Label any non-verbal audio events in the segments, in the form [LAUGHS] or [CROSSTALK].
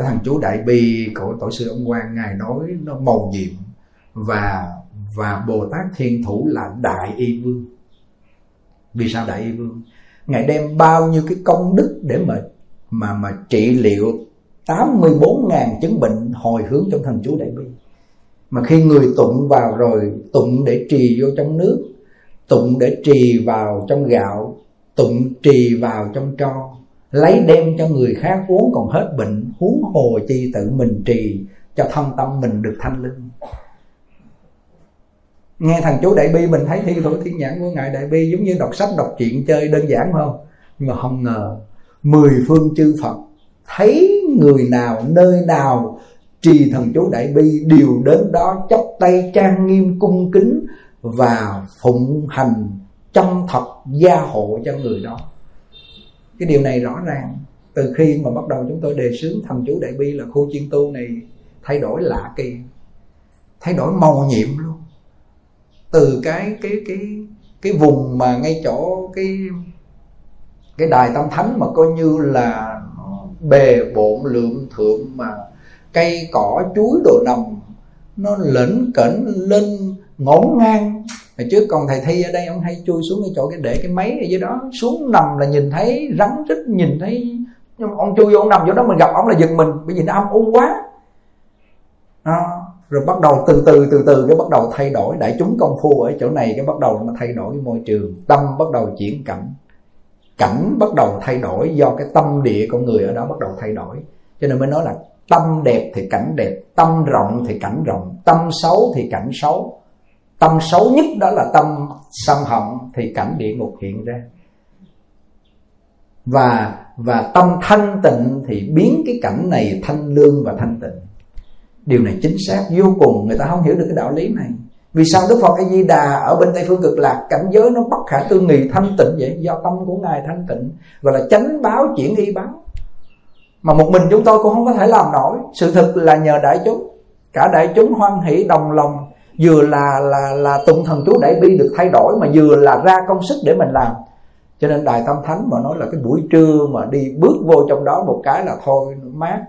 cái thằng chú đại bi của tổ sư ông quan ngài nói nó màu nhiệm và và bồ tát thiên thủ là đại y vương. Vì sao đại y vương? Ngài đem bao nhiêu cái công đức để mà mà mà trị liệu 84.000 chứng bệnh hồi hướng trong thần chú đại bi. Mà khi người tụng vào rồi, tụng để trì vô trong nước, tụng để trì vào trong gạo, tụng trì vào trong tro lấy đem cho người khác uống, còn hết bệnh, huống hồ chi tự mình trì, cho thân tâm mình được thanh linh nghe thằng chú đại bi mình thấy thi thủ thiên nhãn của ngài đại bi giống như đọc sách, đọc chuyện chơi đơn giản không? Nhưng mà không ngờ, mười phương chư phật, thấy người nào, nơi nào trì thần chú đại bi, đều đến đó chắp tay trang nghiêm cung kính và phụng hành chân thật gia hộ cho người đó cái điều này rõ ràng, từ khi mà bắt đầu chúng tôi đề xướng thầm chú đại bi là khu chuyên tu này thay đổi lạ kỳ, thay đổi màu nhiệm luôn. Từ cái cái cái cái vùng mà ngay chỗ cái cái đài tâm thánh mà coi như là bề bộn lượng thượng mà cây cỏ, chuối đồ nằm nó lẫn cẩn lên ngổn ngang hồi trước còn thầy thi ở đây ông hay chui xuống cái chỗ cái để cái máy ở dưới đó xuống nằm là nhìn thấy rắn rít nhìn thấy. Nhưng mà ông chui vô ông nằm chỗ đó mình gặp ông là giật mình bởi vì nó âm u quá. À, rồi bắt đầu từ từ từ từ cái bắt đầu thay đổi. Đại chúng công phu ở chỗ này cái bắt đầu nó thay đổi cái môi trường. Tâm bắt đầu chuyển cảnh. Cảnh bắt đầu thay đổi do cái tâm địa con người ở đó bắt đầu thay đổi. Cho nên mới nói là tâm đẹp thì cảnh đẹp tâm rộng thì cảnh rộng tâm xấu thì cảnh xấu tâm xấu nhất đó là tâm sân hận, thì cảnh địa ngục hiện ra. Và và tâm thanh tịnh thì biến cái cảnh này thanh lương và thanh tịnh. Điều này chính xác, vô cùng. Người ta không hiểu được cái đạo lý này. Vì sao đức phật a di đà ở bên tây phương cực lạc, cảnh giới nó bất khả tư nghị, thanh tịnh vậy? Do tâm của ngài thanh tịnh, gọi là chánh báo chuyển y báo. Mà một mình chúng tôi cũng không có thể làm nổi. Sự thực là nhờ đại chúng. Cả đại chúng hoan hỷ, đồng lòng vừa là là là tụng thần chú đại bi được thay đổi mà vừa là ra công sức để mình làm. Cho nên đài tâm thánh mà nói là cái buổi trưa mà đi bước vô trong đó một cái là thôi, mát.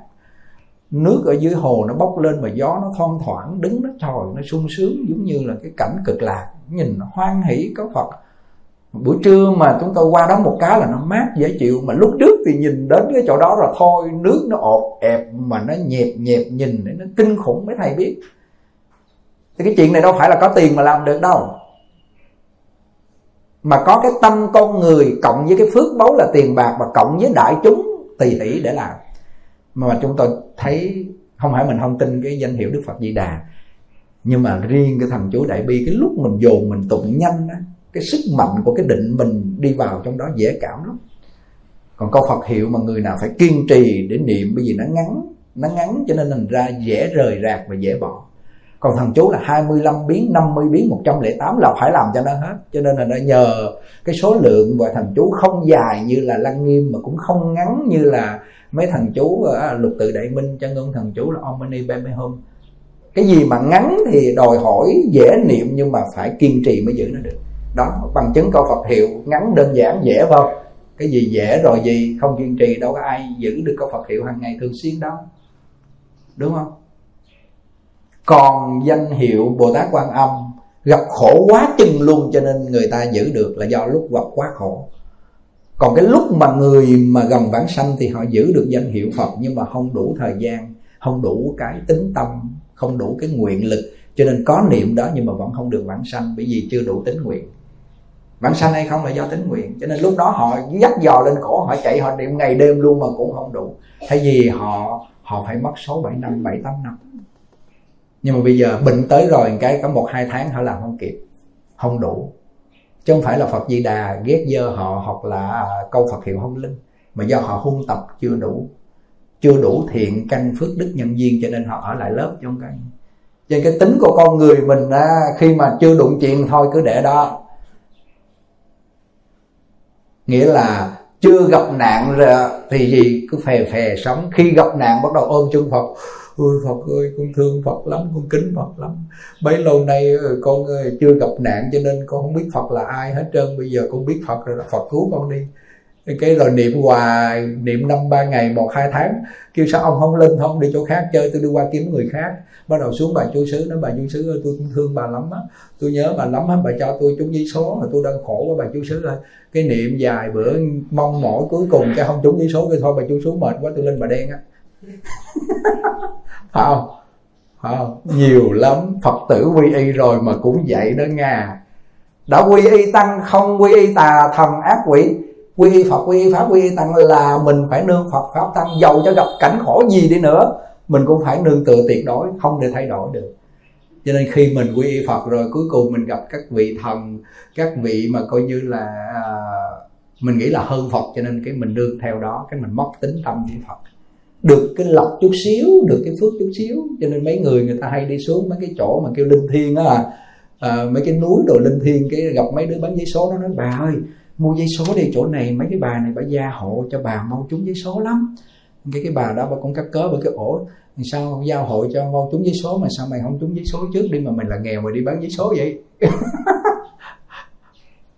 Nước ở dưới hồ nó bốc lên mà gió nó thoang thoảng, đứng nó trồi, nó sung sướng, giống như là cái cảnh cực lạc. Nhìn nó hoan hỷ, có phật. Buổi trưa mà chúng tôi qua đó một cái là nó mát, dễ chịu. Mà lúc trước thì nhìn đến cái chỗ đó rồi, thôi, nước nó ột ẹp mà nó nhẹp nhẹp nhìn, nó kinh khủng, mấy thầy biết thì cái chuyện này đâu phải là có tiền mà làm được đâu. Mà có cái tâm con người cộng với cái phước báu là tiền bạc và cộng với đại chúng tỳ hỷ để làm. Mà chúng tôi thấy không phải mình không tin cái danh hiệu Đức Phật Di Đà. Nhưng mà riêng cái thằng chú Đại Bi, cái lúc mình dồn mình tụng nhanh á, cái sức mạnh của cái định mình đi vào trong đó dễ cảm lắm. Còn câu Phật hiệu mà người nào phải kiên trì để niệm, bởi vì nó ngắn nó ngắn cho nên thành ra dễ rời rạc và dễ bỏ còn thằng chú là 25 biến 50 biến 108 là phải làm cho nó hết. Cho nên là nó nhờ cái số lượng và thằng chú không dài như là lăng nghiêm mà cũng không ngắn như là mấy thằng chú à, lục tự đại minh. Cho ngôn thằng chú là omni beme cái gì mà ngắn thì đòi hỏi dễ niệm nhưng mà phải kiên trì mới giữ nó được. Đó, bằng chứng câu Phật hiệu, ngắn, đơn giản, dễ không cái gì dễ rồi gì không kiên trì, đâu có ai giữ được câu Phật hiệu hàng ngày thường xuyên đâu. Đúng không? Còn danh hiệu Bồ Tát Quan Âm gặp khổ quá chừng luôn, cho nên người ta giữ được là do lúc gặp quá khổ. Còn cái lúc mà người mà gần vãng sanh thì họ giữ được danh hiệu Phật, nhưng mà không đủ thời gian, không đủ cái tính tâm, không đủ cái nguyện lực, cho nên có niệm đó nhưng mà vẫn không được vãng sanh, bởi vì chưa đủ tính nguyện. Vãng sanh hay không là do tính nguyện, cho nên lúc đó họ dắt dò lên cổ họ chạy, họ niệm ngày đêm luôn mà cũng không đủ. Thay vì họ họ phải mất số 7 năm 7 8 năm nhưng mà bây giờ bệnh tới rồi cái có một hai tháng họ làm không kịp không đủ. Chứ không phải là Phật Di Đà ghét dơ họ hoặc là à, câu Phật hiệu không linh mà do họ huân tập chưa đủ. Chưa đủ thiện căn phước đức nhân duyên cho nên họ ở lại lớp trong cái cho nên cái tính của con người mình á, khi mà chưa đụng chuyện thôi cứ để đó. Nghĩa là chưa gặp nạn rồi thì gì? Cứ phè phè sống. Khi gặp nạn bắt đầu ôm chân Phật ôi Phật ơi, con thương Phật lắm, con kính Phật lắm. Bấy lâu nay ờ, con ờ, chưa gặp nạn cho nên con không biết Phật là ai hết trơn. Bây giờ con biết Phật rồi là Phật cứu con đi. Cái rồi niệm hoài, niệm năm ba ngày một hai tháng. Kêu sao ông không lên, không đi chỗ khác chơi, tôi đi qua kiếm người khác. Bắt đầu xuống bà chú sứ nói bà chú sứ ơi, tôi cũng thương bà lắm á. Tôi nhớ bà lắm á, bà cho tôi trúng giấy số mà tôi đang khổ quá, bà chú sứ ơi. Cái niệm dài bữa, mong mỏi cuối cùng, cái không trúng giấy số, cái thôi bà chú sứ mệt quá, tôi lên bà đen á không? Phải không? Nhiều lắm. Phật tử quy y rồi mà cũng vậy đó nha đã quy y tăng không quy y tà thần ác quỷ. Quy y phật quy y pháp quy y tăng là mình phải nương phật pháp tăng. Giàu cho gặp cảnh khổ gì đi nữa mình cũng phải nương tựa tuyệt đối không để thay đổi được. Cho nên khi mình quy y phật rồi cuối cùng mình gặp các vị thần các vị mà coi như là à, mình nghĩ là hơn phật cho nên cái mình nương theo đó cái mình mất tính tâm với phật được cái lọc chút xíu được cái phước chút xíu. Cho nên mấy người người ta hay đi xuống mấy cái chỗ mà kêu linh thiêng á. À, mấy cái núi đồ linh thiêng cái gặp mấy đứa bán giấy số nó nói bà ơi mua giấy số đi chỗ này mấy cái bà này bà gia hộ cho bà mau trúng giấy số lắm. Cái cái bà đó bà cũng cắt cớ bởi cái ổ sao không giao hội cho mau trúng giấy số mà sao mày không trúng giấy số trước đi mà mày là nghèo mà đi bán giấy số vậy? [LAUGHS]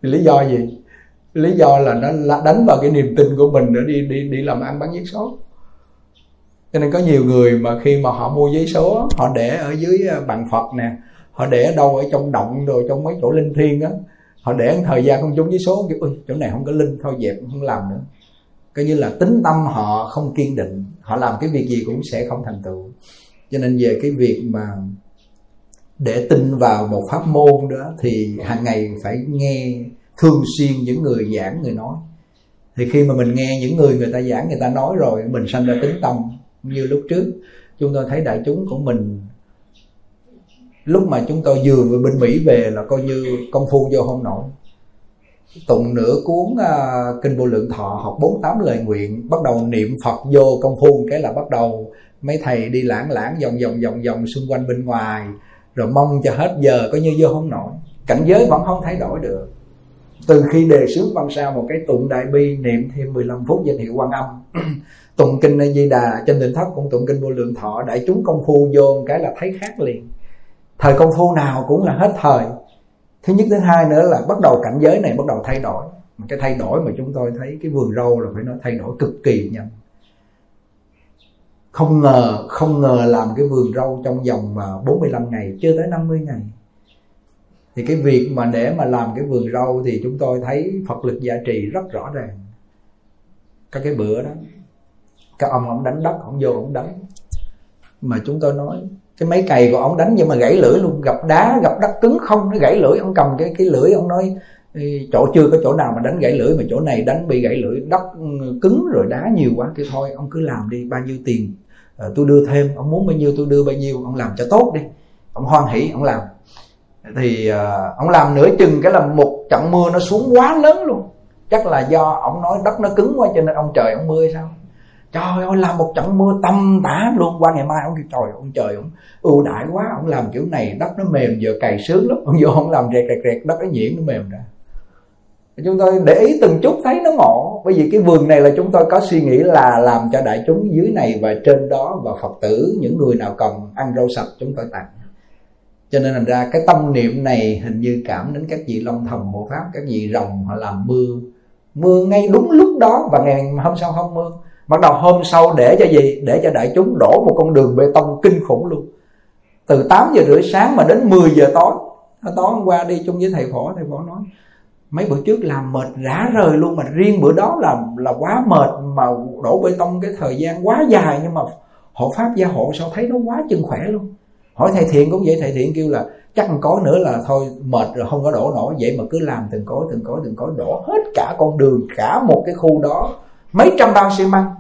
Lý do gì? Lý do là nó đánh vào cái niềm tin của mình để đi đi đi làm ăn bán giấy số cho nên có nhiều người mà khi mà họ mua giấy số, họ để ở dưới à, bàn phật nè, họ để ở đâu ở trong động rồi trong mấy chỗ linh thiêng á, họ để thời gian không trúng giấy số kiểu ui chỗ này không có linh, thôi dẹp, không làm nữa. Coi như là tính tâm họ không kiên định, họ làm cái việc gì cũng sẽ không thành tựu. Cho nên về cái việc mà để tin vào một pháp môn đó, thì hàng ngày phải nghe thường xuyên những người giảng, người nói. Thì khi mà mình nghe những người người ta giảng, người ta nói rồi, mình sanh ra tính tâm như lúc trước. Chúng tôi thấy đại chúng của mình lúc mà chúng tôi vừa về bên mỹ về là coi như công phu vô không nổi. Tụng nửa cuốn à, kinh vô lượng thọ học 48 lời nguyện bắt đầu niệm phật vô công phu cái là bắt đầu mấy thầy đi lãng lãng vòng vòng vòng vòng xung quanh bên ngoài rồi mong cho hết giờ coi như vô không nổi. Cảnh giới vẫn không thay đổi được từ khi đề xướng văn sao một cái tụng đại bi, niệm thêm 15 phút danh hiệu quan âm, [CLEARS THROAT] tụng kinh a di đà, trên đỉnh tháp cũng tụng kinh vô lượng thọ, đại chúng công phu vô cái là thấy khác liền. Thời công phu nào cũng là hết thời. Thứ nhất, thứ hai nữa là bắt đầu cảnh giới này bắt đầu thay đổi. Cái thay đổi mà chúng tôi thấy cái vườn rau là phải nói thay đổi cực kỳ nhanh. Không ngờ không ngờ làm cái vườn rau trong vòng à, 45 ngày, chưa tới 50 ngày thì cái việc mà để mà làm cái vườn rau thì chúng tôi thấy Phật lực gia trì rất rõ ràng. Các cái bữa đó các ông ông đánh đất ông vô ông đánh. Mà chúng tôi nói cái máy cày của ông đánh nhưng mà gãy lưỡi luôn gặp đá gặp đất cứng không nó gãy lưỡi. Ông cầm cái cái lưỡi ông nói chỗ chưa có chỗ nào mà đánh gãy lưỡi mà chỗ này đánh bị gãy lưỡi đất cứng rồi đá nhiều quá. Cái thôi ông cứ làm đi bao nhiêu tiền à, tôi đưa thêm ông muốn bao nhiêu tôi đưa bao nhiêu ông làm cho tốt đi. Ông hoan hỷ ông làm thì uh, ông làm nửa chừng cái là một trận mưa nó xuống quá lớn luôn. Chắc là do ông nói đất nó cứng quá cho nên ông trời ông mưa sao? Trời ơi làm một trận mưa tầm tã luôn. Qua ngày mai ông kêu trời ông trời ông ưu đại quá ông làm kiểu này đất nó mềm giờ cày sướng lắm. Ông [LAUGHS] vô ông làm rẹt rẹt rẹt đất nó nhuyễn nó mềm ra. Chúng tôi để ý từng chút thấy nó ngộ. Bởi vì cái vườn này là chúng tôi có suy nghĩ là làm cho đại chúng dưới này và trên đó và phật tử những người nào cần ăn rau sạch chúng tôi tặng cho nên thành ra cái tâm niệm này hình như cảm đến các vị long thần hộ pháp, các vị rồng họ làm mưa. Mưa ngay đúng lúc đó và ngày hôm sau không mưa. Bắt đầu hôm sau để cho gì? Để cho đại chúng đổ một con đường bê tông kinh khủng luôn. Từ 8 giờ rưỡi sáng mà đến 10 giờ tối. Tối hôm qua đi chung với thầy phổ thầy phổ nói, mấy bữa trước làm mệt rã rời luôn, mà riêng bữa đó là là quá mệt mà đổ bê tông cái thời gian quá dài, nhưng mà hộ pháp gia hộ sao thấy nó quá chân khỏe luôn hỏi thầy thiện cũng vậy, thầy thiện kêu là chắc có nữa là thôi, mệt rồi, không có đổ nổi. Vậy mà cứ làm từng cối từng cối từng cối, đổ hết cả con đường, cả một cái khu đó, mấy trăm bao xi măng.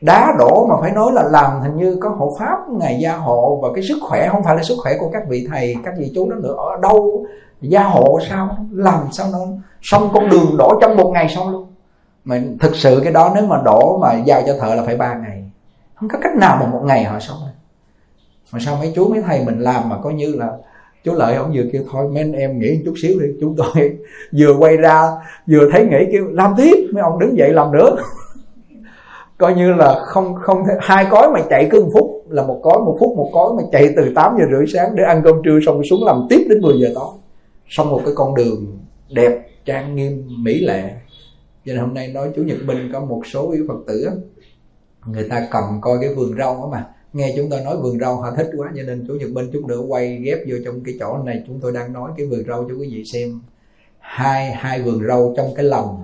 Đá đổ mà phải nói là làm hình như có hộ pháp, ngày gia hộ, và cái sức khỏe, không phải là sức khỏe của các vị thầy, các vị chú đó nữa. Ở đâu, gia hộ sao? Làm sao nó xong con đường đổ trong một ngày xong luôn. Mà thực sự cái đó nếu mà đổ mà giao cho thợ là phải ba ngày. Không có cách nào mà một ngày họ xong mà sao mấy chú mấy thầy mình làm mà coi như là chú lợi ông vừa kêu thôi mấy anh em nghỉ chút xíu đi chúng tôi [LAUGHS] vừa quay ra vừa thấy nghỉ kêu làm tiếp mấy ông đứng dậy làm nữa. [LAUGHS] Coi như là không không thể, hai cối mà chạy cứ một phút là một cối một phút một cối mà chạy từ 8 giờ rưỡi sáng để ăn cơm trưa xong xuống làm tiếp đến 10 giờ tối. Xong một cái con đường đẹp trang nghiêm mỹ lệ. Cho nên hôm nay nói chủ nhật minh có một số yếu phật tử người ta cầm coi cái vườn rau đó mà nghe chúng ta nói vườn rau họ thích quá cho nên chủ nhật minh chút nữa quay ghép vô trong cái chỗ này. Chúng tôi đang nói cái vườn rau cho quý vị xem. Hai hai vườn rau trong cái lòng.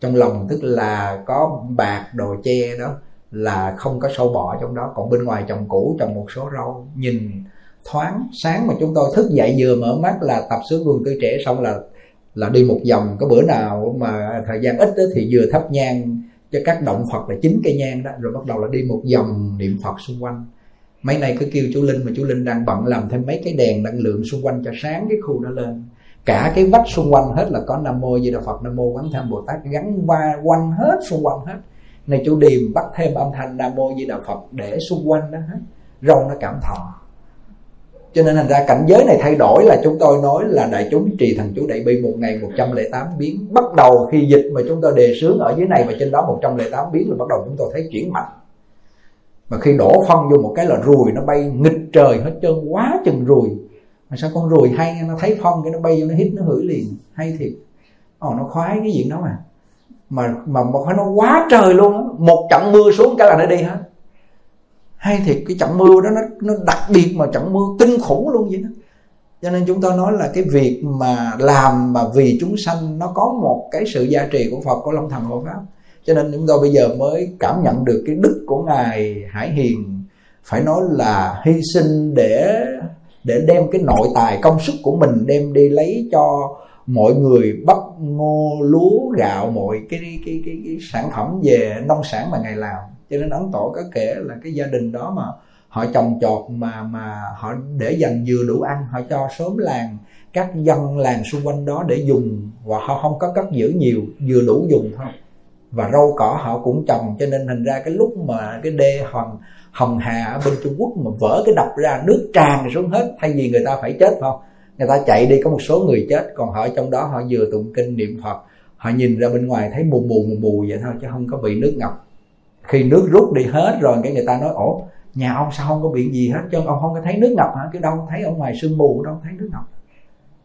Trong lòng tức là có bạc đồ che đó là không có sâu bọ trong đó. Còn bên ngoài trồng củ trồng một số rau. Nhìn thoáng sáng mà chúng tôi thức dậy vừa mở mắt là tập sướng vườn tươi trẻ xong là là đi một vòng. Có bữa nào mà thời gian ít đó, thì vừa thắp nhang cho các động Phật là chín cây nhang đó. Rồi bắt đầu là đi một vòng niệm Phật xung quanh. Mấy nay cứ kêu chú Linh mà chú Linh đang bận làm thêm mấy cái đèn năng lượng xung quanh cho sáng cái khu đó lên. Cả cái vách xung quanh hết là có Nam Mô Di Đà Phật, Nam Mô Quán Tham Bồ Tát gắn qua quanh hết, xung quanh hết. Này chú Điềm bắt thêm âm thanh Nam Mô Di Đà Phật để xung quanh đó hết. Rong nó cảm thọ cho nên thành ra cảnh giới này thay đổi là chúng tôi nói là đại chúng trì thần chú đại bi một ngày 108 biến. Bắt đầu khi dịch mà chúng tôi đề sướng ở dưới này và trên đó 108 biến là bắt đầu chúng tôi thấy chuyển mạnh. Mà khi đổ phân vô một cái là ruồi nó bay nghịch trời hết trơn, quá chừng ruồi. Mà sao con ruồi hay nó thấy phân cái nó bay vô nó hít nó hửi liền, hay thiệt. Ồ, nó khoái cái diện đó mà. Mà mà mà phải nó quá trời luôn á. Một trận mưa xuống cái là nó đi hết hay thiệt cái trận mưa đó nó nó đặc biệt mà trận mưa kinh khủng luôn vậy đó. Cho nên chúng tôi nói là cái việc mà làm mà vì chúng sanh nó có một cái sự gia trì của Phật của Long Thần Hộ Pháp. Cho nên chúng tôi bây giờ mới cảm nhận được cái đức của ngài Hải Hiền phải nói là hy sinh để để đem cái nội tài công sức của mình đem đi lấy cho mọi người bắp ngô lúa gạo mọi cái cái, cái cái cái sản phẩm về nông sản mà ngài làm cho nên ấn tổ có kể là cái gia đình đó mà họ trồng trọt mà mà họ để dành vừa đủ ăn, họ cho sớm làng, các dân làng xung quanh đó để dùng và họ không có cất giữ nhiều vừa đủ dùng thôi. Và rau cỏ họ cũng trồng, cho nên thành ra cái lúc mà cái đê hòn hồng hà ở bên Trung Quốc mà vỡ cái đập ra, nước tràn xuống hết, thay vì người ta phải chết không người ta chạy đi có một số người chết, còn họ trong đó họ vừa tụng kinh niệm Phật, họ nhìn ra bên ngoài thấy mù mù mù mù vậy thôi, chứ không có bị nước ngập khi nước rút đi hết rồi cái người ta nói ổ nhà ông sao không có bị gì hết? Chứ ông không có thấy nước ngập hả? Chứ đâu thấy ở ngoài sương mù đâu thấy nước ngập.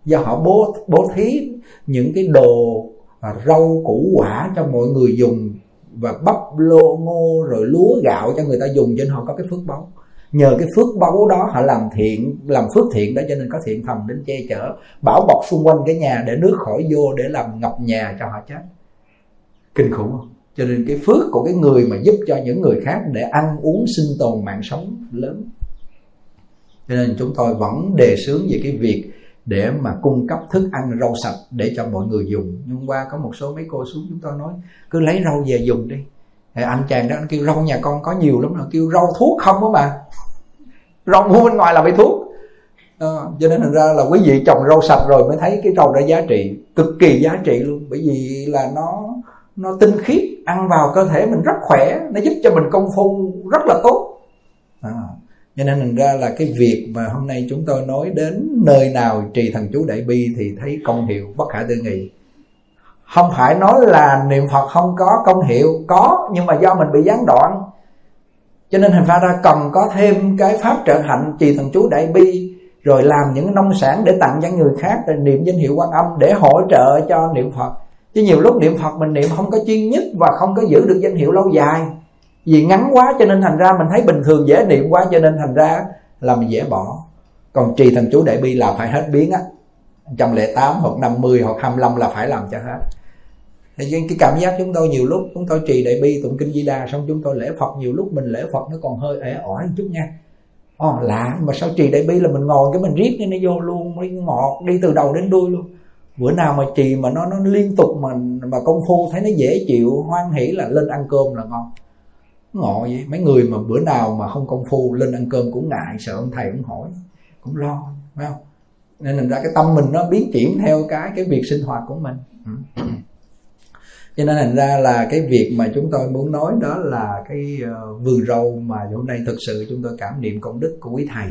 Do họ bố bố thí những cái đồ à, rau củ quả cho mọi người dùng và bắp lô ngô rồi lúa gạo cho người ta dùng cho nên họ có cái phước báu. Nhờ cái phước báu đó họ làm thiện làm phước thiện đó cho nên có thiện thần đến che chở bảo bọc xung quanh cái nhà để nước khỏi vô để làm ngập nhà cho họ chết. Kinh khủng không? Cho nên cái phước của cái người mà giúp cho những người khác để ăn uống sinh tồn mạng sống lớn. Cho nên chúng tôi vẫn đề xướng về cái việc để mà cung cấp thức ăn rau sạch để cho mọi người dùng. Nhưng hôm qua có một số mấy cô xuống chúng tôi nói cứ lấy rau về dùng đi. Thì anh chàng đó anh kêu rau nhà con có nhiều lắm rồi. Kêu rau thuốc không á mà rau mua bên ngoài là phải thuốc. À, cho nên thành ra là quý vị trồng rau sạch rồi mới thấy cái rau đã giá trị cực kỳ giá trị luôn. Bởi vì là nó nó tinh khiết ăn vào cơ thể mình rất khỏe nó giúp cho mình công phu rất là tốt. À, cho nên thành ra là cái việc mà hôm nay chúng tôi nói đến nơi nào trì thần chú đại bi thì thấy công hiệu bất khả tư nghị. Không phải nói là niệm phật không có công hiệu có nhưng mà do mình bị gián đoạn. Cho nên thành ra ra cần có thêm cái pháp trợ hạnh trì thần chú đại bi rồi làm những nông sản để tặng cho người khác rồi niệm danh hiệu quan âm để hỗ trợ cho niệm phật chứ nhiều lúc niệm phật mình niệm không có chuyên nhất và không có giữ được danh hiệu lâu dài. Vì ngắn quá cho nên thành ra mình thấy bình thường dễ niệm quá cho nên thành ra là mình dễ bỏ. Còn trì thần chú đại bi là phải hết biến á. 108 hoặc 50 hoặc 25 là phải làm cho hết. Thế nên cái cảm giác chúng tôi nhiều lúc, chúng tôi trì đại bi tụng kinh di đà xong chúng tôi lễ phật, nhiều lúc mình lễ phật nó còn hơi ẻ ỏi một chút nha. Ồ, lạ, mà sao trì đại bi là mình ngồi cái mình riết nó vô luôn mới ngọt đi từ đầu đến đuôi luôn bữa nào mà trì mà nó nó liên tục mà mà công phu thấy nó dễ chịu, hoan hỷ là lên ăn cơm là ngon. Ngộ vậy. Mấy người mà bữa nào mà không công phu lên ăn cơm cũng ngại, sợ ông thầy cũng hỏi, cũng lo, phải không? Nên thành ra cái tâm mình nó biến chuyển theo cái cái việc sinh hoạt của mình. Cho nên thành ra là cái việc mà chúng tôi muốn nói đó là cái ờ, vườn rau mà hôm nay thực sự chúng tôi cảm niệm công đức của quý thầy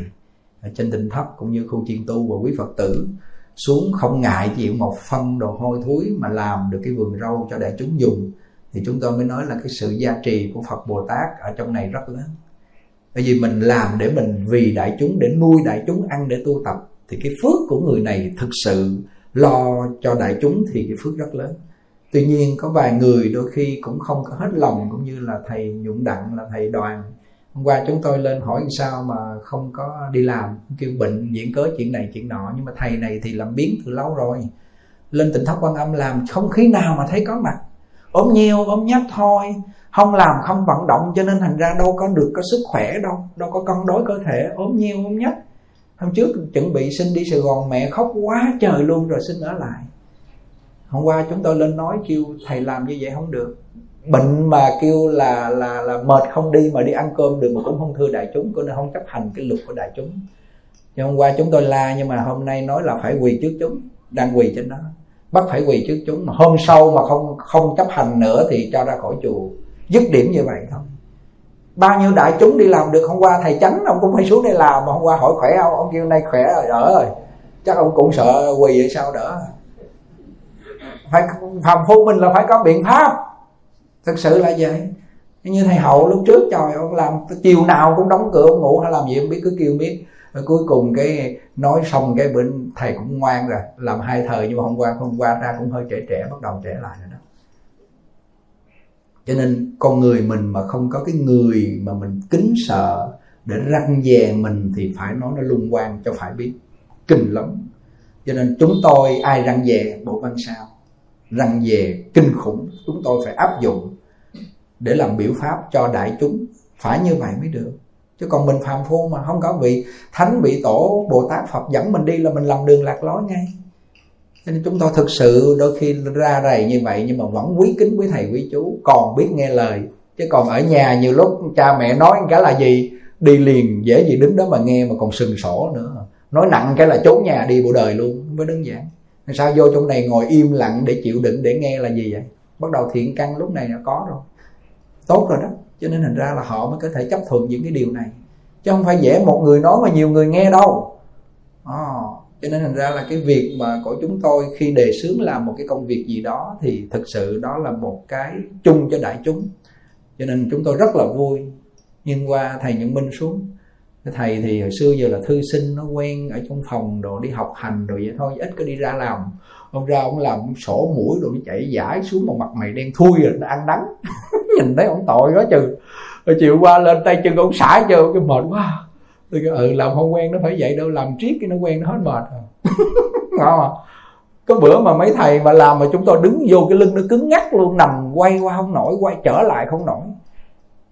trên tỉnh thấp cũng như khu chiên tu và quý phật tử xuống không ngại chịu một phân đồ hôi thối mà làm được cái vườn rau cho đại chúng dùng, thì chúng tôi mới nói là cái sự gia trì của Phật Bồ Tát ở trong này rất lớn. Bởi vì mình làm để mình vì đại chúng, để nuôi đại chúng, ăn để tu tập, thì cái phước của người này thực sự lo cho đại chúng thì cái phước rất lớn. Tuy nhiên có vài người đôi khi cũng không có hết lòng, cũng như là thầy nhuận đặng, là thầy đoàn hôm qua chúng tôi lên hỏi sao mà không có đi làm. Kêu, bệnh, diễn cớ chuyện này, chuyện nọ. Nhưng mà thầy này thì làm biến từ lâu rồi. Lên tỉnh thất quan âm làm, không khí nào mà thấy có mặt. Ốm nhiều, ốm nhách thôi. Không làm, không vận động, cho nên thành ra đâu có được có sức khỏe đâu. Đâu có cân đối cơ thể. Ốm nhiều, ốm nhách hôm trước chuẩn bị xin đi sài gòn, mẹ khóc quá trời luôn rồi xin ở lại. Hôm qua chúng tôi lên nói kêu, thầy làm như vậy không được bệnh mà kêu là là là mệt không đi mà đi ăn cơm được mà cũng không thưa đại chúng cho nên không chấp hành cái luật của đại chúng. Nhưng hôm qua chúng tôi la nhưng mà hôm nay nói là phải quỳ trước chúng, đang quỳ trên đó. Bắt phải quỳ trước chúng mà hôm sau mà không không chấp hành nữa thì cho ra khỏi chùa. Dứt điểm như vậy thôi. Bao nhiêu đại chúng đi làm được, hôm qua thầy chánh ông cũng phải xuống đây làm mà hôm qua hỏi khỏe không? Ông kêu, nay khỏe rồi đỡ rồi. Chắc ông cũng sợ quỳ vậy sao đỡ. Phải phàm phu mình là phải có biện pháp thực sự là vậy. Như thầy hậu lúc trước, trời ông làm chiều nào cũng đóng cửa ông ngủ hay làm gì không biết, cứ kêu biết. Rồi cuối cùng cái nói xong cái bên thầy cũng ngoan rồi. Làm hai thời nhưng mà hôm qua hôm qua ra cũng hơi trẻ trẻ, bắt đầu trẻ lại rồi đó. Cho nên con người mình mà không có cái người mà mình kính sợ để răng dè mình thì phải nói nó lung quan cho phải biết. Kinh lắm. Cho nên chúng tôi ai răng dè, bộ văn sao? Răng dè kinh khủng. Chúng tôi phải áp dụng để làm biểu pháp cho đại chúng. Phải như vậy mới được. Chứ còn mình phàm phu mà không có vị thánh, vị tổ, bồ tát, phật dẫn mình đi là mình làm đường lạc lối ngay. Cho nên chúng tôi thực sự đôi khi ra rầy như vậy nhưng mà vẫn quý kính quý thầy, quý chú. Còn biết nghe lời. Chứ còn ở nhà nhiều lúc cha mẹ nói cái là gì, đi liền, dễ gì đứng đó mà nghe mà còn sừng sổ nữa. Nói nặng cái là trốn nhà đi bộ đời luôn, mới đơn giản. Sao vô trong này ngồi im lặng để chịu đựng, để nghe là gì vậy? Bắt đầu thiện căn lúc này đã có rồi tốt rồi đó. Cho nên thành ra là họ mới có thể chấp thuận những cái điều này. Chứ không phải dễ một người nói mà nhiều người nghe đâu. À, cho nên thành ra là cái việc mà của chúng tôi khi đề xướng làm một cái công việc gì đó thì thực sự đó là một cái chung cho đại chúng. Cho nên chúng tôi rất là vui. Nhưng qua thầy nhận minh xuống thầy thì hồi xưa giờ là thư sinh nó quen ở trong phòng đồ đi học hành rồi vậy thôi ít có đi ra làm. Ông ra ông làm sổ mũi rồi chạy giải xuống một mặt mày đen thui rồi nó ăn đắng. [LAUGHS] nhìn thấy ông tội quá chừng. Rồi chiều qua lên tay chân ông xả cho cái mệt quá. Tôi kêu ừ làm không quen nó phải vậy đâu, làm triết cái nó quen nó hết mệt rồi. [LAUGHS] Ngon à? có bữa mà mấy thầy mà làm mà chúng tôi đứng vô cái lưng nó cứng ngắc luôn, nằm quay qua không nổi, quay trở lại không nổi.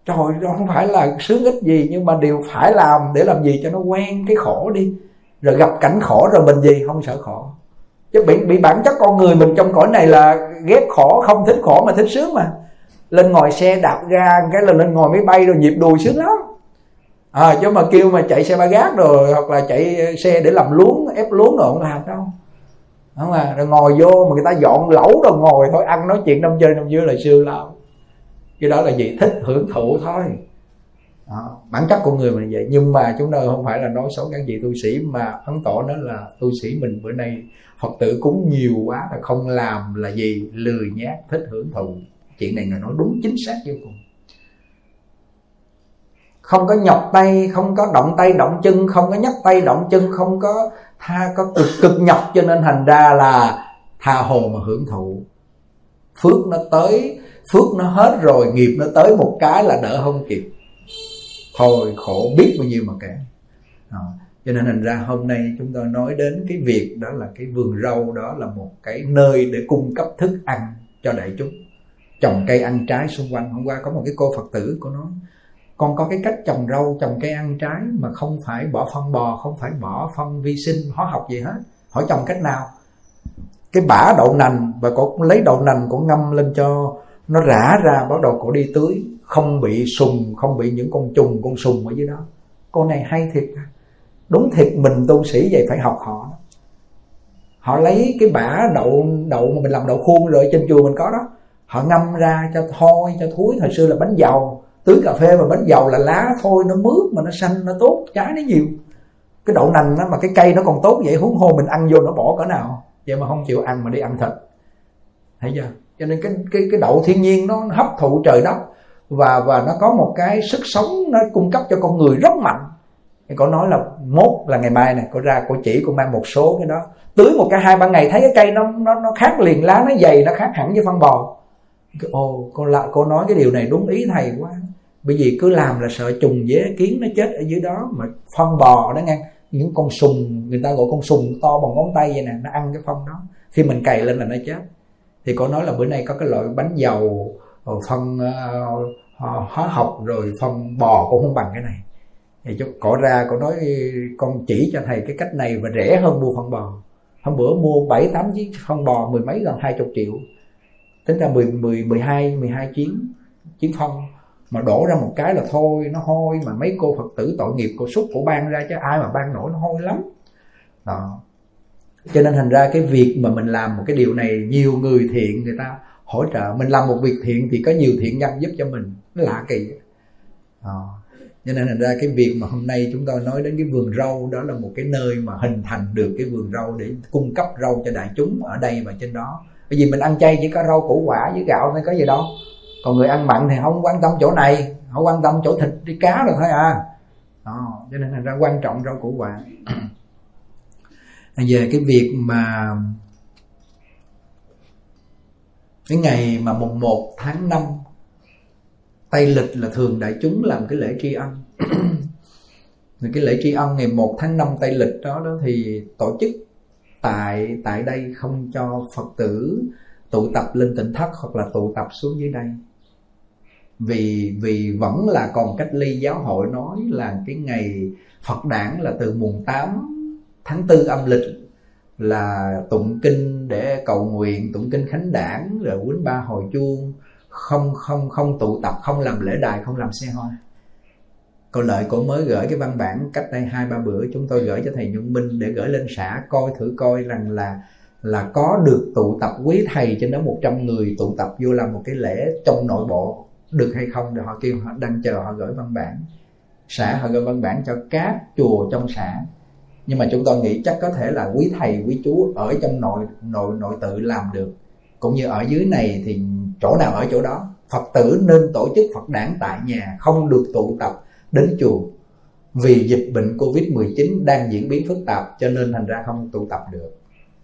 Trời nó không phải là sướng ích gì, nhưng mà đều phải làm để làm gì cho nó quen cái khổ đi. Rồi gặp cảnh khổ rồi mình gì? Không sợ khổ. Chứ bị bị bản chất con người mình trong cõi này là ghét khổ, không thích khổ mà thích sướng mà lên ngồi xe đạp ga cái là lên ngồi máy bay rồi nhịp đùi sướng lắm. À, chứ mà kêu mà chạy xe ba gác rồi hoặc là chạy xe để làm luống ép luống rồi không làm đâu. Đúng không rồi ngồi vô mà người ta dọn lẩu rồi ngồi thôi ăn nói chuyện năm chơi năm dưới là siêu lắm cái đó là gì thích hưởng thụ thôi. Đó, bản chất của người mình vậy. Nhưng mà chúng ta không phải là nói xấu các vị tu sĩ mà ấn tỏ nó là tu sĩ mình bữa nay phật tử cúng nhiều quá là không làm là gì lười nhát thích hưởng thụ chuyện này người nói đúng chính xác vô cùng. Không có nhọc tay không có động tay động chân không có nhấc tay động chân không có tha có cực cực nhọc cho nên thành ra là tha hồ mà hưởng thụ. Phước nó tới phước nó hết rồi nghiệp nó tới một cái là đỡ không kịp. Thôi khổ biết bao nhiêu mà kể. À, cho nên thành ra hôm nay chúng tôi nói đến cái việc đó là cái vườn rau đó là một cái nơi để cung cấp thức ăn cho đại chúng trồng cây ăn trái xung quanh. Hôm qua có một cái cô phật tử cô nói, con có cái cách trồng rau, trồng cây ăn trái mà không phải bỏ phân bò, không phải bỏ phân vi sinh, hóa học gì hết. Hỏi trồng cách nào? Cái bã đậu nành và cổ lấy đậu nành cổ ngâm lên cho nó rã ra, bắt đầu cổ đi tưới. Không bị sùng, không bị những con trùng, con sùng ở dưới đó. Cô này hay thiệt đúng thiệt mình tu sĩ vậy phải học họ. Họ lấy cái bã đậu đậu mà mình làm đậu khuôn rồi trên chùa mình có đó họ ngâm ra cho thôi, cho thúi hồi xưa là bánh dầu, tưới cà phê mà bánh dầu là lá thôi, nó mướt mà nó xanh, nó tốt trái nó nhiều. Cái đậu nành nó mà cái cây nó còn tốt vậy, huống hồ mình ăn vô nó bỏ cỡ nào. Vậy mà không chịu ăn mà đi ăn thịt. Thấy chưa? Cho nên cái cái cái đậu thiên nhiên nó hấp thụ trời đất và và nó có một cái sức sống, nó cung cấp cho con người rất mạnh. Thì có nói là mốt là ngày mai này có ra cô chỉ, cô mang một số cái đó. Tưới một cái hai ba ngày, thấy cái cây nó nó nó khác liền, lá nó dày, nó khác hẳn với phân bò ồ cô lại cô nói cái điều này đúng ý thầy quá. Bởi vì cứ làm là sợ trùng dế kiến nó chết ở dưới đó mà phân bò đó nghe. Những con sùng người ta gọi con sùng to bằng ngón tay vậy nè nó ăn cái phân đó. Khi mình cày lên là nó chết. Thì cô nói là bữa nay có cái loại bánh dầu ờ, phân uh, hóa học rồi phân bò cũng không bằng cái này. Thì chú cỏ ra cô nói con chỉ cho thầy cái cách này và rẻ hơn mua phân bò. Hôm bữa mua bảy tám chiếc phân bò mười mấy gần hai chục triệu tính ra mười mười mười hai mười hai chuyến chuyến phong mà đổ ra một cái là thôi, nó hôi mà mấy cô phật tử tội nghiệp, cô xúc cổ ban ra chứ ai mà ban nổi nó hôi lắm. Đó. Cho nên thành ra cái việc mà mình làm một cái điều này, nhiều người thiện người ta hỗ trợ. Mình làm một việc thiện thì có nhiều thiện nhân giúp cho mình, nó lạ kỳ. Đó. cho nên thành ra cái việc mà hôm nay chúng tôi nói đến cái vườn rau, đó là một cái nơi mà hình thành được cái vườn rau để cung cấp rau cho đại chúng ở đây và trên đó bởi vì mình ăn chay chỉ có rau củ quả với gạo thôi có gì đâu. Còn người ăn mặn thì không quan tâm chỗ này không quan tâm chỗ thịt đi cá rồi thôi à. Đó, cho nên thành ra quan trọng rau củ quả. Về cái việc mà cái ngày mà mùng 1 tháng 5 Tây lịch là thường đại chúng làm cái lễ tri ân. Thì cái lễ tri ân ngày 1 tháng 5 Tây lịch đó đó thì tổ chức tại tại đây không cho Phật tử tụ tập lên tỉnh thất hoặc là tụ tập xuống dưới đây. Vì vì vẫn là còn cách ly giáo hội nói là cái ngày Phật đản là từ mùng 8 tháng 4 âm lịch, là tụng kinh để cầu nguyện, tụng kinh khánh đản, rồi quýnh ba hồi chuông, không không không tụ tập, không làm lễ đài, không làm xe hoa cô lợi cũng mới gửi cái văn bản cách đây hai, ba bữa, chúng tôi gửi cho thầy nhung minh để gửi lên xã coi thử coi rằng là là có được tụ tập quý thầy trên đó 100 người tụ tập vô làm một cái lễ trong nội bộ được hay không? Rồi họ kêu họ đang chờ họ gửi văn bản. Xã họ gửi văn bản cho các chùa trong xã. Nhưng mà chúng tôi nghĩ chắc có thể là quý thầy, quý chú ở trong nội nội nội tự làm được. Cũng như ở dưới này thì chỗ nào ở chỗ đó, phật tử nên tổ chức phật đản tại nhà, không được tụ tập đến chùa. Vì dịch bệnh covid 19 đang diễn biến phức tạp cho nên thành ra không tụ tập được.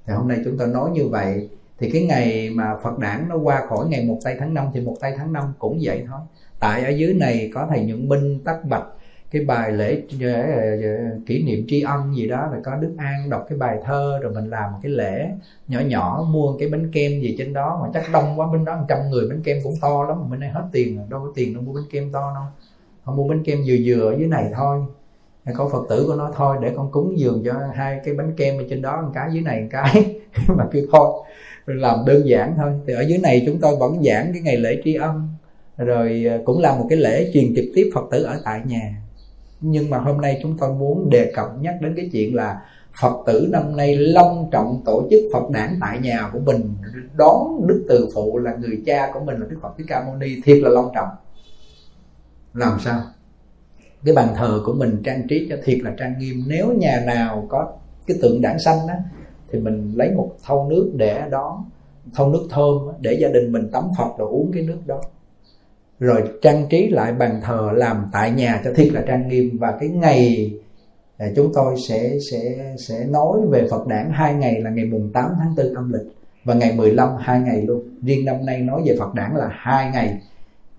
Thì hôm nay chúng ta nói như vậy, thì cái ngày mà Phật đản nó qua khỏi ngày một tây tháng 5 thì một tây tháng 5 cũng vậy thôi. Tại ở dưới này có thầy nhuận minh tắc bạch cái bài lễ ờ, ờ, kỷ niệm tri ân gì đó là có đức an đọc cái bài thơ, rồi mình làm một cái lễ nhỏ nhỏ, mua cái bánh kem gì trên đó. Mà chắc đông quá, bên đó trăm người, bánh kem cũng to lắm, mà bên đây hết tiền rồi, đâu có tiền đâu mua bánh kem to đâu con mua bánh kem vừa vừa ở dưới này thôi. Có phật tử của nó thôi, để con cúng dường cho hai cái bánh kem ở trên đó, một cái dưới này, một cái [LAUGHS] mà kêu thôi. Làm đơn giản thôi. Thì ở dưới này chúng tôi vẫn giảng cái ngày lễ tri ân. Rồi à, cũng là một cái lễ truyền trực tiếp phật tử ở tại nhà. Nhưng mà hôm nay chúng tôi muốn đề cập nhắc đến cái chuyện là Phật tử năm nay long trọng tổ chức Phật đản tại nhà của mình. Đón Đức Từ Phụ là người cha của mình là Đức Phật Thích Ca Mâu Ni, thiệt là long trọng làm sao? Cái bàn thờ của mình trang trí cho thiệt là trang nghiêm. Nếu nhà nào có cái tượng đản xanh á, thì mình lấy một thau nước để đó, thau nước thơm để gia đình mình tắm Phật rồi uống cái nước đó. Rồi trang trí lại bàn thờ làm tại nhà cho thiệt là trang nghiêm. Và cái ngày à, chúng tôi sẽ sẽ sẽ nói về Phật đản hai ngày là ngày mùng 8 tháng 4 âm lịch và ngày 15 hai ngày luôn. Riêng năm nay nói về Phật đản là hai ngày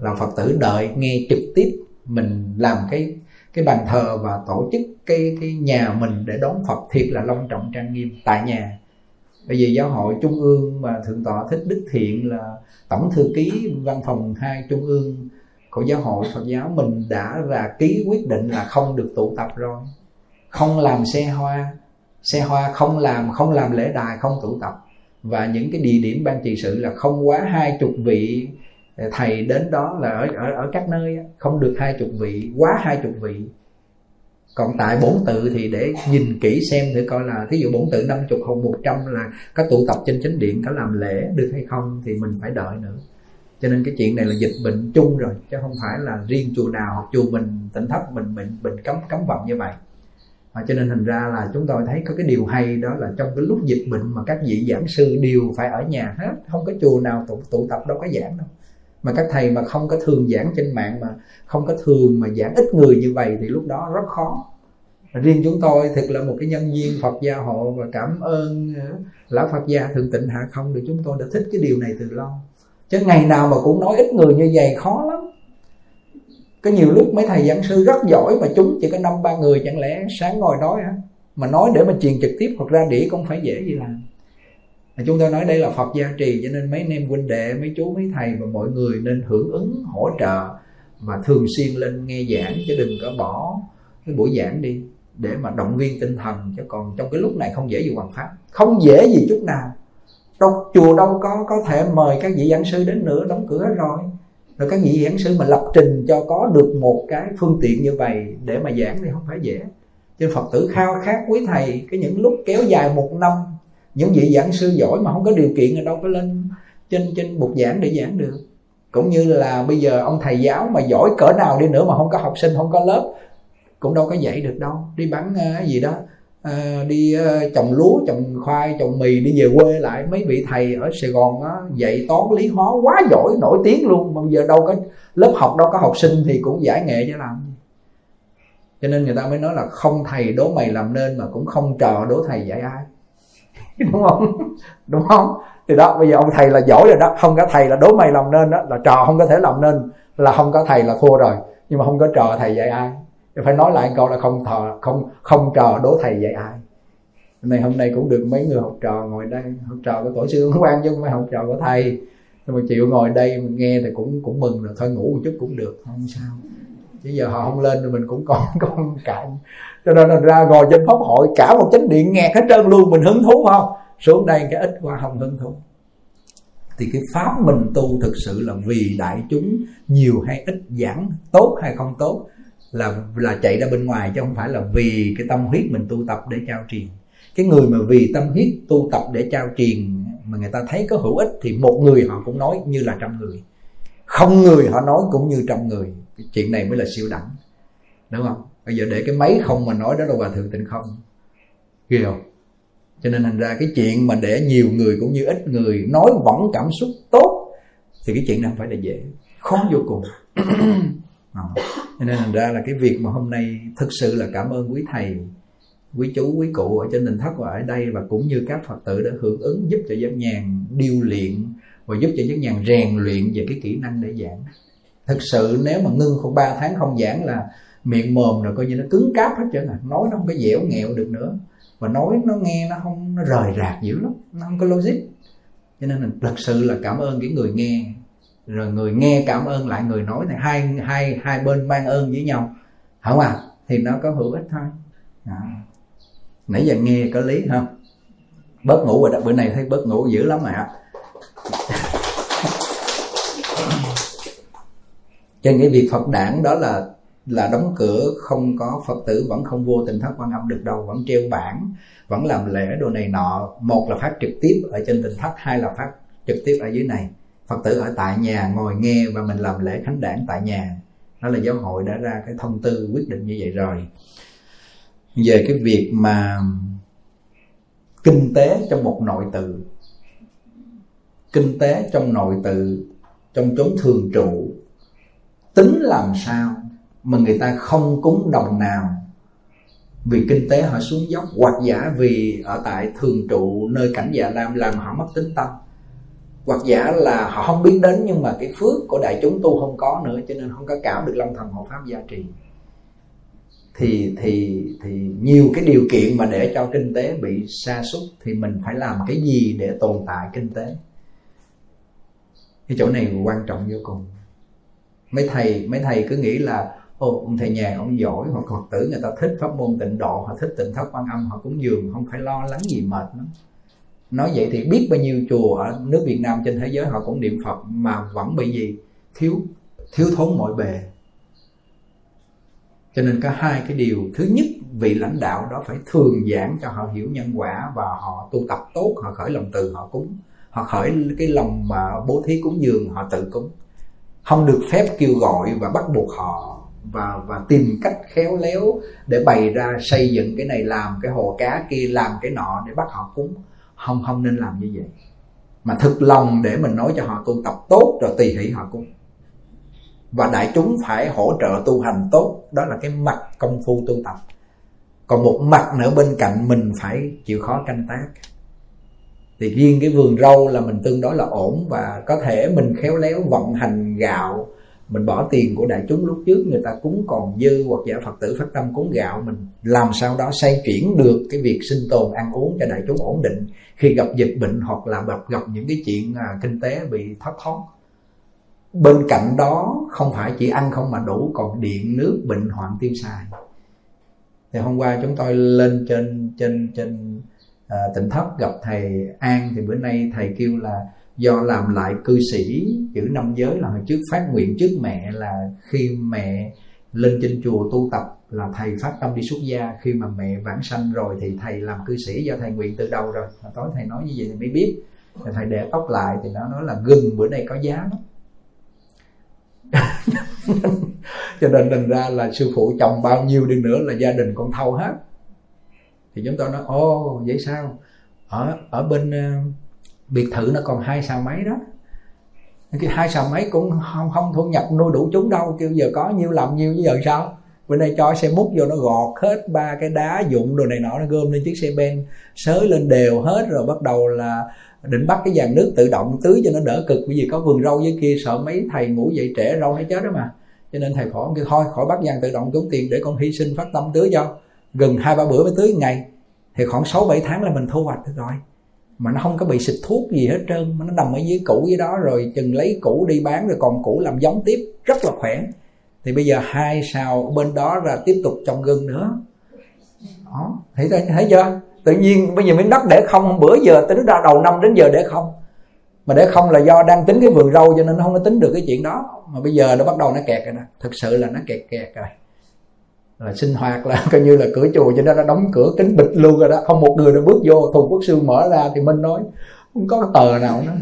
là Phật tử đợi nghe trực tiếp mình làm cái cái bàn thờ và tổ chức cái cái nhà mình để đón Phật thiệt là long trọng trang nghiêm tại nhà. Bởi vì giáo hội trung ương mà thượng tọa thích đức thiện là tổng thư ký văn phòng hai trung ương của giáo hội phật giáo mình đã ra ký quyết định là không được tụ tập rồi. Không làm xe hoa xe hoa không làm không làm lễ đài, không tụ tập. Và những cái địa điểm ban trị sự là không quá hai chục vị Ờ, thầy đến đó là ở ở, ở các nơi không được hai chục vị quá hai chục vị. Còn tại bốn tự thì để nhìn kỹ xem thử coi là thí dụ bốn tự năm chục hoặc một trăm là có tụ tập trên chánh điện có làm lễ được hay không thì mình phải đợi nữa. Cho nên cái chuyện này là dịch bệnh chung rồi chứ không phải là riêng chùa nào hoặc chùa mình tỉnh thất mình mình mình cấm cấm vận như vậy. Và cho nên thành ra là chúng tôi thấy có cái điều hay đó là trong cái lúc dịch bệnh mà các vị giảng sư đều phải ở nhà hết không có chùa nào tụ, tụ tập đâu có giảng đâu mà các thầy mà không có thường giảng trên mạng, mà không có thường mà giảng ít người như vậy thì lúc đó rất khó. Riêng chúng tôi thực là một cái nhân viên Phật gia hộ và cảm ơn ờ, lão Phật gia thượng tịnh hạ không thì chúng tôi đã thích cái điều này từ lâu. Chứ ngày nào mà cũng nói ít người như vậy khó lắm. Có nhiều lúc mấy thầy giảng sư rất giỏi mà chúng chỉ có năm ba người chẳng lẽ sáng ngồi nói hả? Mà nói để mà truyền trực tiếp hoặc ra đĩa cũng phải dễ gì làm chúng tôi nói đây là Phật gia trì, cho nên mấy anh em huynh đệ, mấy chú, mấy thầy và mọi người nên hưởng ứng, hỗ trợ và thường xuyên lên nghe giảng, chứ đừng có bỏ cái buổi giảng đi để mà động viên tinh thần. Chứ còn trong cái lúc này không dễ gì hoàn pháp. Không dễ gì chút nào. Đâu chùa đâu có có thể mời các vị giảng sư đến nữa, đóng cửa hết rồi. Rồi các vị giảng sư mà lập trình cho có được một cái phương tiện như vậy để mà giảng thì không phải dễ. Cho phật tử khao khát quý thầy, cái những lúc kéo dài một năm những vị giảng sư giỏi mà không có điều kiện thì đâu có lên trên trên bục giảng để giảng được. Cũng như là bây giờ ông thầy giáo mà giỏi cỡ nào đi nữa mà không có học sinh không có lớp cũng đâu có dạy được đâu. Đi bán uh, ờ, gì đó uh, đi uh, trồng lúa trồng khoai trồng mì đi về quê lại. Mấy vị thầy ở sài gòn á dạy toán lý hóa quá giỏi nổi tiếng luôn. Mà bây giờ đâu có lớp học đâu có học sinh thì cũng giải nghệ cho làm. Cho nên người ta mới nói là không thầy đố mày làm nên mà cũng không trò đố thầy dạy ai. [LAUGHS] đúng không? Đúng không? Thì đó, bây giờ ông thầy là giỏi rồi đó. Không có thầy là đố mày làm nên đó. Là trò không có thể làm nên là không có thầy là thua rồi. Nhưng mà không có trò thầy dạy ai. Phải nói lại câu là không thờ không không trò đố thầy dạy ai. Này hôm nay cũng được mấy người học trò ngồi đây. Học trò của tổ sư hướng quan chứ không phải học trò của thầy. Nhưng mà chịu ngồi đây mình nghe thì cũng cũng mừng rồi. Thôi ngủ một chút cũng được. Không sao chứ giờ họ không lên thì mình cũng còn [LAUGHS] còn cạn. Cho nên là ra ngồi trên pháp hội, cả một chánh điện nghe hết trơn luôn, mình hứng thú không? Xuống đây cái ít qua không hứng thú. Thì cái pháp mình tu thực sự là vì đại chúng nhiều hay ít giảng tốt hay không tốt, là là chạy ra bên ngoài, chứ không phải là vì cái tâm huyết mình tu tập để trao truyền. Cái người mà vì tâm huyết tu tập để trao truyền mà người ta thấy có hữu ích thì một người họ cũng nói như là trăm người không người họ nói cũng như trăm người. Cái chuyện này mới là siêu đẳng. Đúng không? Bây giờ để cái máy không mà nói đó là hòa thượng tịnh không? Ghê không? Cho nên thành ra cái chuyện mà để nhiều người cũng như ít người nói vẫn cảm xúc tốt thì cái chuyện này không phải là dễ. Khó vô cùng. [COUGHS] À, cho nên thành ra là cái việc mà hôm nay thực sự là cảm ơn quý thầy quý chú quý cụ ở trên đình thất và ở đây và cũng như các phật tử đã hưởng ứng giúp cho giác nhàn điêu luyện và giúp cho những nhàn rèn luyện về cái kỹ năng để giảng. Thực sự nếu mà ngưng khoảng 3 tháng không giảng là miệng mồm rồi coi như nó cứng cáp hết trơn à. Nói nó không có dẻo nghẹo được nữa. Và nói nó nghe nó không, nó rời rạc dữ lắm. Nó không có logic. Cho nên là thật sự là cảm ơn cái người nghe. Rồi người nghe cảm ơn lại người nói này. Hai hai hai bên mang ơn với nhau. Không à thì nó có hữu ích thôi. À. nãy giờ nghe có lý không? Bớt ngủ rồi đó. Bữa này thấy bớt ngủ dữ lắm ạ. Cho nên cái việc phật đản đó là là đóng cửa, không có phật tử, vẫn không vô tình thất quan âm được đâu, vẫn treo bảng, vẫn làm lễ đồ này nọ. Một là phát trực tiếp ở trên tình thất, hai là phát trực tiếp ở dưới này. Phật tử ở tại nhà, ngồi nghe và mình làm lễ khánh đản tại nhà. Đó là giáo hội đã ra cái thông tư quyết định như vậy rồi. Về cái việc mà kinh tế trong một nội tự, kinh tế trong nội tự, trong chốn thường trụ tính làm sao mà người ta không cúng đồng nào? Vì kinh tế họ xuống dốc, hoặc giả vì ở tại thường trụ nơi cảnh già lam làm họ mất tính tâm. Hoặc giả là họ không biết đến nhưng mà cái phước của đại chúng tu không có nữa, cho nên không có cảm được long thần hộ pháp gia trì. Thì thì thì nhiều cái điều kiện mà để cho kinh tế bị sa sút thì mình phải làm cái gì để tồn tại kinh tế? Cái chỗ này quan trọng vô cùng mấy thầy mấy thầy cứ nghĩ là, ô, ông thầy nhà ông giỏi hoặc phật tử người ta thích pháp môn tịnh độ, họ thích tịnh thất quan âm, họ cũng dường, không phải lo lắng gì mệt lắm. Nói vậy thì biết bao nhiêu chùa ở nước Việt Nam trên thế giới họ cũng niệm Phật mà vẫn bị gì? Thiếu thiếu thốn mọi bề. Cho nên có hai cái điều. Thứ nhất, vị lãnh đạo đó phải thường giảng cho họ hiểu nhân quả và họ tu tập tốt, họ khởi lòng từ họ cúng. Họ khởi cái lòng mà bố thí cúng dường, họ tự cúng không được phép kêu gọi và bắt buộc họ và và tìm cách khéo léo để bày ra xây dựng cái này, làm cái hồ cá kia, làm cái nọ để bắt họ cúng. Không không nên làm như vậy. Mà thực lòng để mình nói cho họ tu tập tốt rồi tùy hỷ họ cúng. Và đại chúng phải hỗ trợ tu hành tốt. Đó là cái mặt công phu tu tập. Còn một mặt nữa bên cạnh mình phải chịu khó canh tác thì riêng cái vườn rau là mình tương đối là ổn và có thể mình khéo léo vận hành gạo. Mình bỏ tiền của đại chúng lúc trước người ta cúng còn dư hoặc giả phật tử phát tâm cúng gạo mình làm sao đó xoay chuyển được cái việc sinh tồn ăn uống cho đại chúng ổn định. Khi gặp dịch bệnh hoặc là gặp gặp những cái chuyện à, kinh tế bị thất thoát. Bên cạnh đó không phải chỉ ăn không mà đủ còn điện nước bệnh hoạn tiêu xài. Thì hôm qua chúng tôi lên trên trên trên à, tỉnh thất gặp thầy an thì bữa nay thầy kêu là do làm lại cư sĩ giữ năm giới là hồi trước phát nguyện trước mẹ là khi mẹ lên trên chùa tu tập là thầy phát tâm đi xuất gia. Khi mà mẹ vãng sanh rồi thì thầy làm cư sĩ do thầy nguyện từ đầu rồi. Mà tối thầy nói như vậy thì mới biết. Thì thầy để tóc lại thì nó nói là gừng bữa nay có giá lắm. [LAUGHS] Cho nên thành ra là sư phụ chồng bao nhiêu đi nữa là gia đình con thâu hết thì chúng tôi nói ô vậy sao? Ở ở bên uh, biệt thự nó còn hai xào máy đó. Cái hai xào máy cũng không không thu nhập nuôi đủ chúng đâu kêu giờ có nhiêu làm nhiêu chứ giờ sao? Bữa nay cho xe múc vô nó gọt hết ba cái đá dụng đồ này nọ nó gom lên chiếc xe ben sới lên đều hết rồi bắt đầu là định bắt cái dàn nước tự động tưới cho nó đỡ cực. Bởi vì có vườn rau dưới kia sợ mấy thầy ngủ dậy trễ rau nó chết đó mà. Cho nên thầy phỏ kêu thôi khỏi bắt dàn tự động tốn tiền để con hy sinh phát tâm tưới cho gần hai, ba bữa mới tưới ngày, thì khoảng sáu, bảy tháng là mình thu hoạch được rồi. Mà nó không có bị xịt thuốc gì hết trơn, mà nó nằm ở dưới củ dưới đó rồi chừng lấy củ đi bán rồi còn củ làm giống tiếp, rất là khỏe. Thì bây giờ hai sào bên đó là tiếp tục trồng gừng nữa. Đó, thấy thấy chưa? Tự nhiên bây giờ miếng đất để không, bữa giờ tính ra đầu năm đến giờ để không. Mà để không là do đang tính cái vườn rau cho nên nó không có tính được cái chuyện đó. Mà bây giờ nó bắt đầu nó kẹt rồi nè, thực sự là nó kẹt kẹt rồi là sinh hoạt là [LAUGHS] coi như là cửa chùa cho nên nó đóng cửa kính bịch luôn rồi đó. Không một người nào bước vô. Thùng quốc sư mở ra thì minh nói, không có tờ nào nữa.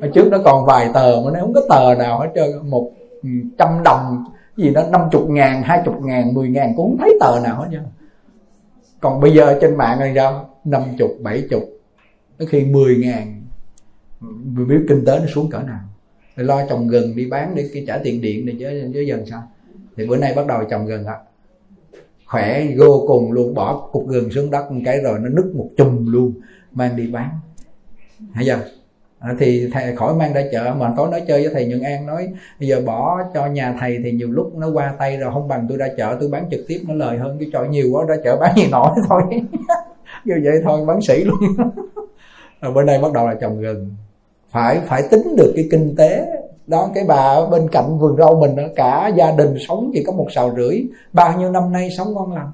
Ở trước nó còn vài tờ mà nó không có tờ nào hết trơn. Một ừ, trăm đồng gì đó, năm chục ngàn, hai chục ngàn, mười ngàn cũng không thấy tờ nào hết trơn còn bây giờ trên mạng là sao? Năm chục, bảy chục có khi mười ngàn. Biết kinh tế nó xuống cỡ nào. Lo trồng gừng đi bán để trả tiền điện này chứ chứ dần sao? Thì bữa nay bắt đầu trồng gừng ạ. Khỏe vô cùng luôn bỏ cục gừng xuống đất một cái rồi nó nứt một chùm luôn mang đi bán. Hay giờ à, thì thầy khỏi mang ra chợ mà tối nói chơi với thầy Nhân An nói bây giờ bỏ cho nhà thầy thì nhiều lúc nó qua tay rồi không bằng tôi ra chợ tôi bán trực tiếp nó lời hơn cái chợ nhiều quá ra chợ bán gì nổi [LAUGHS] thôi. Như vậy thôi bán sĩ luôn. [LAUGHS] Rồi bữa nay bắt đầu là trồng gừng. Phải phải tính được cái kinh tế đó cái bà ở bên cạnh vườn rau mình đó, cả gia đình sống chỉ có một sào rưỡi. Bao nhiêu năm nay sống ngon lành.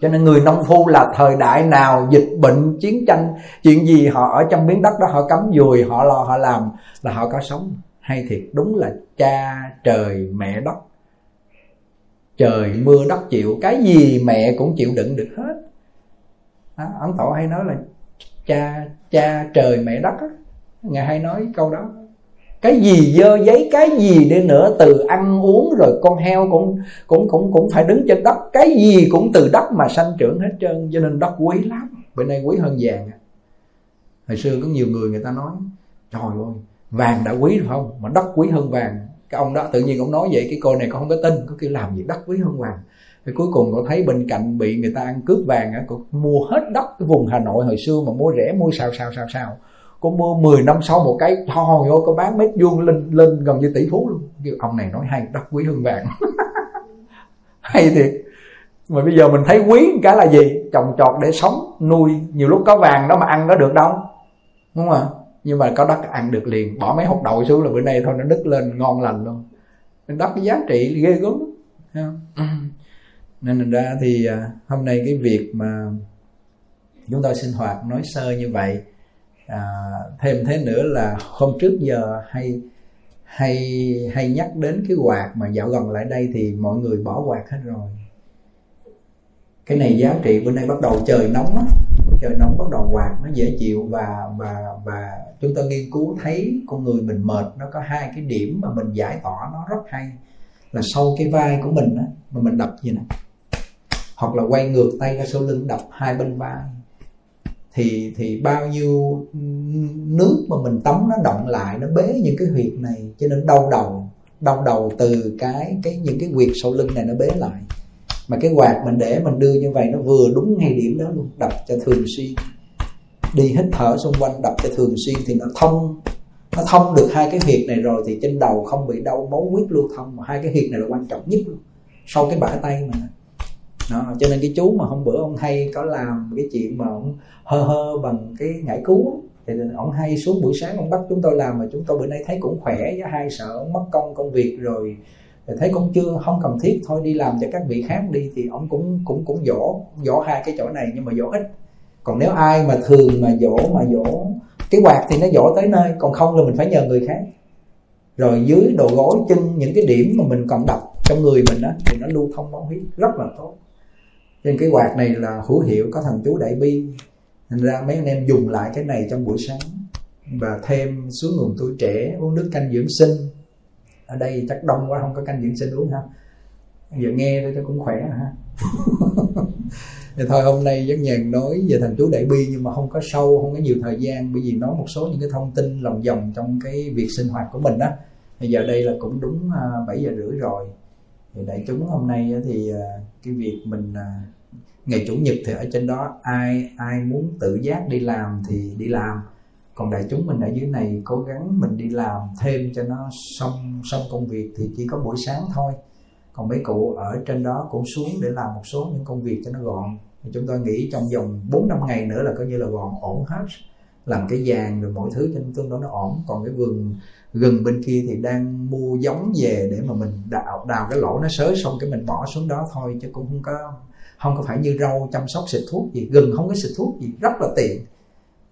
Cho nên người nông phu là thời đại nào dịch bệnh chiến tranh chuyện gì họ ở trong miếng đất đó họ cắm dùi họ lo họ làm là họ có sống. Hay thiệt đúng là cha trời mẹ đất. Trời mưa đất chịu cái gì mẹ cũng chịu đựng được hết. Đó, ấn tổ hay nói là cha cha trời mẹ đất á. Ngài hay nói câu đó cái gì dơ giấy, cái gì đi nữa từ ăn uống, rồi con heo cũng cũng cũng cũng phải đứng trên đất. Cái gì cũng từ đất mà sanh trưởng hết trơn, cho nên đất quý lắm. Bữa nay quý hơn vàng à. hồi xưa có nhiều người người ta nói, trời ơi, vàng đã quý rồi không? Mà đất quý hơn vàng. Cái ông đó tự nhiên ông nói vậy, cái cô này con không có tin, có kêu làm gì đất quý hơn vàng. Thì cuối cùng cô thấy bên cạnh bị người ta ăn cướp vàng á mua hết đất cái vùng hà nội hồi xưa mà mua rẻ, mua sao sao sao sao có mua 10 năm sau một cái, ho ơi có bán mét vuông lên lên gần như tỷ phú luôn. Kêu ông này nói hay đất quý hơn vàng. [LAUGHS] Hay thiệt. Mà bây giờ mình thấy quý cái là gì? Trồng trọt để sống, nuôi. Nhiều lúc có vàng đó mà ăn có được đâu. Đúng không ạ? Nhưng mà có đất ăn được liền. Bỏ mấy hột đậu xuống là bữa nay thôi, nó đứt lên, ngon lành luôn. Đất cái giá trị ghê gớm. [CLEARS THROAT] Nên thành ra thì à, hôm nay cái việc mà chúng ta sinh hoạt nói sơ như vậy à, thêm thế nữa là hôm trước giờ hay hay hay nhắc đến cái quạt mà dạo gần lại đây thì mọi người bỏ quạt hết rồi. Cái này giá trị bữa nay bắt đầu trời nóng á. Trời nóng bắt đầu quạt nó dễ chịu và và và chúng ta nghiên cứu thấy con người mình mệt nó có hai cái điểm mà mình giải tỏa nó rất hay là sau cái vai của mình á mà mình đập như này hoặc là quay ngược tay ra sau lưng đập hai bên vai thì thì bao nhiêu nước mà mình tắm nó động lại, nó bế những cái huyệt này, cho nên đau đầu đau đầu từ cái cái những cái huyệt sau lưng này nó bế lại. Mà cái quạt mình để mình đưa như vậy nó vừa đúng ngay điểm đó luôn, đập cho thường xuyên. Đi hít thở xung quanh, đập cho thường xuyên thì nó thông nó thông được hai cái huyệt này rồi thì trên đầu không bị đau, máu huyết lưu thông. Mà hai cái huyệt này là quan trọng nhất luôn. Sau cái bả tay mà đó, cho nên cái chú mà hôm bữa ông hay có làm cái chuyện mà ông hơ hơ bằng cái ngải cứu thì ông hay xuống buổi sáng ông bắt chúng tôi làm mà chúng tôi bữa nay thấy cũng khỏe với hai sợ ông mất công công việc rồi. Thấy cũng chưa không cần thiết thôi đi làm cho các vị khác đi thì ông cũng cũng cũng dỗ dỗ hai cái chỗ này nhưng mà dỗ ít. Còn nếu ai mà thường mà dỗ mà dỗ cái quạt thì nó dỗ tới nơi còn không là mình phải nhờ người khác. Rồi dưới đầu gối chân những cái điểm mà mình còn đập trong người mình á thì nó lưu thông máu huyết rất là tốt nên cái quạt này là hữu hiệu, có thần chú đại bi. Thành ra mấy anh em dùng lại cái này trong buổi sáng. Và thêm xuống nguồn tuổi trẻ, uống nước canh dưỡng sinh. Ở đây chắc đông quá, không có canh dưỡng sinh uống ha giờ nghe thôi cũng khỏe ha. [LAUGHS] Thì thôi, hôm nay rất nhàn nói về thần chú đại bi, nhưng mà không có sâu, không có nhiều thời gian, bởi vì nói một số những cái thông tin lòng vòng trong cái việc sinh hoạt của mình đó bây giờ đây là cũng đúng à, 7 giờ rưỡi rồi. Thì đại chúng hôm nay thì à, cái việc mình à, ngày chủ nhật thì ở trên đó ai ai muốn tự giác đi làm thì đi làm. Còn đại chúng mình ở dưới này cố gắng mình đi làm thêm cho nó xong xong công việc thì chỉ có buổi sáng thôi. Còn mấy cụ ở trên đó cũng xuống để làm một số những công việc cho nó gọn. Thì chúng tôi nghĩ trong vòng 4 năm ngày nữa là coi như là gọn, ổn hết. Làm cái vàng rồi mọi thứ trên tương đối nó ổn. Còn cái vườn gần bên kia thì đang mua giống về để mà mình đào đào cái lỗ nó sới xong cái mình bỏ xuống đó thôi chứ cũng không có không có phải như rau chăm sóc xịt thuốc gì gừng không có xịt thuốc gì rất là tiện.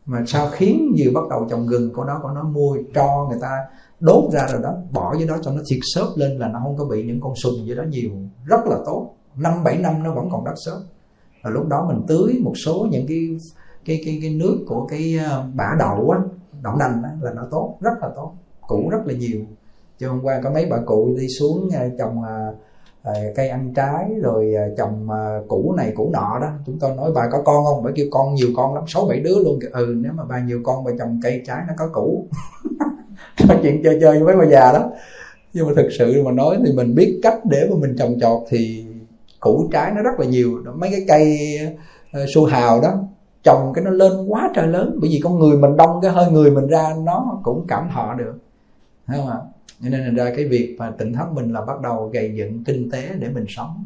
Mà sao khiến nhiều bắt đầu trồng gừng của nó của nó mua cho người ta đốt ra rồi đó bỏ dưới đó cho nó thiệt xốp lên là nó không có bị những con sùng dưới đó nhiều. Rất là tốt. Năm bảy năm nó vẫn còn đất xốp. Và lúc đó mình tưới một số những cái cái cái cái nước của cái ờ, bã đậu á đậu nành á, là nó tốt rất là tốt. Củ rất là nhiều. Chứ hôm qua có mấy bà cụ đi xuống ờ, trồng ờ, Ờ, cây ăn trái rồi ờ, trồng ờ, củ này củ nọ đó. Chúng tôi nói bà có con không? Bà kêu con nhiều con lắm sáu bảy đứa luôn. Ừ nếu mà bà nhiều con bà trồng cây trái nó có củ. [LAUGHS] Nói chuyện chơi chơi với bà già đó. Nhưng mà thực sự mà nói thì mình biết cách để mà mình trồng trọt thì củ trái nó rất là nhiều. Mấy cái cây uh, su hào đó trồng cái nó lên quá trời lớn. Bởi vì con người mình đông cái hơi người mình ra nó cũng cảm thọ được. Thấy không ạ? Cho nên ra cái việc mà tỉnh thất mình là bắt đầu gây dựng kinh tế để mình sống.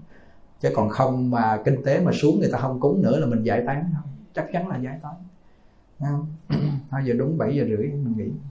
Chứ còn không mà kinh tế mà xuống người ta không cúng nữa là mình giải tán không chắc chắn là giải tán. Không? [CLEARS THROAT] 2 giờ đúng 7 giờ rưỡi, mình nghỉ.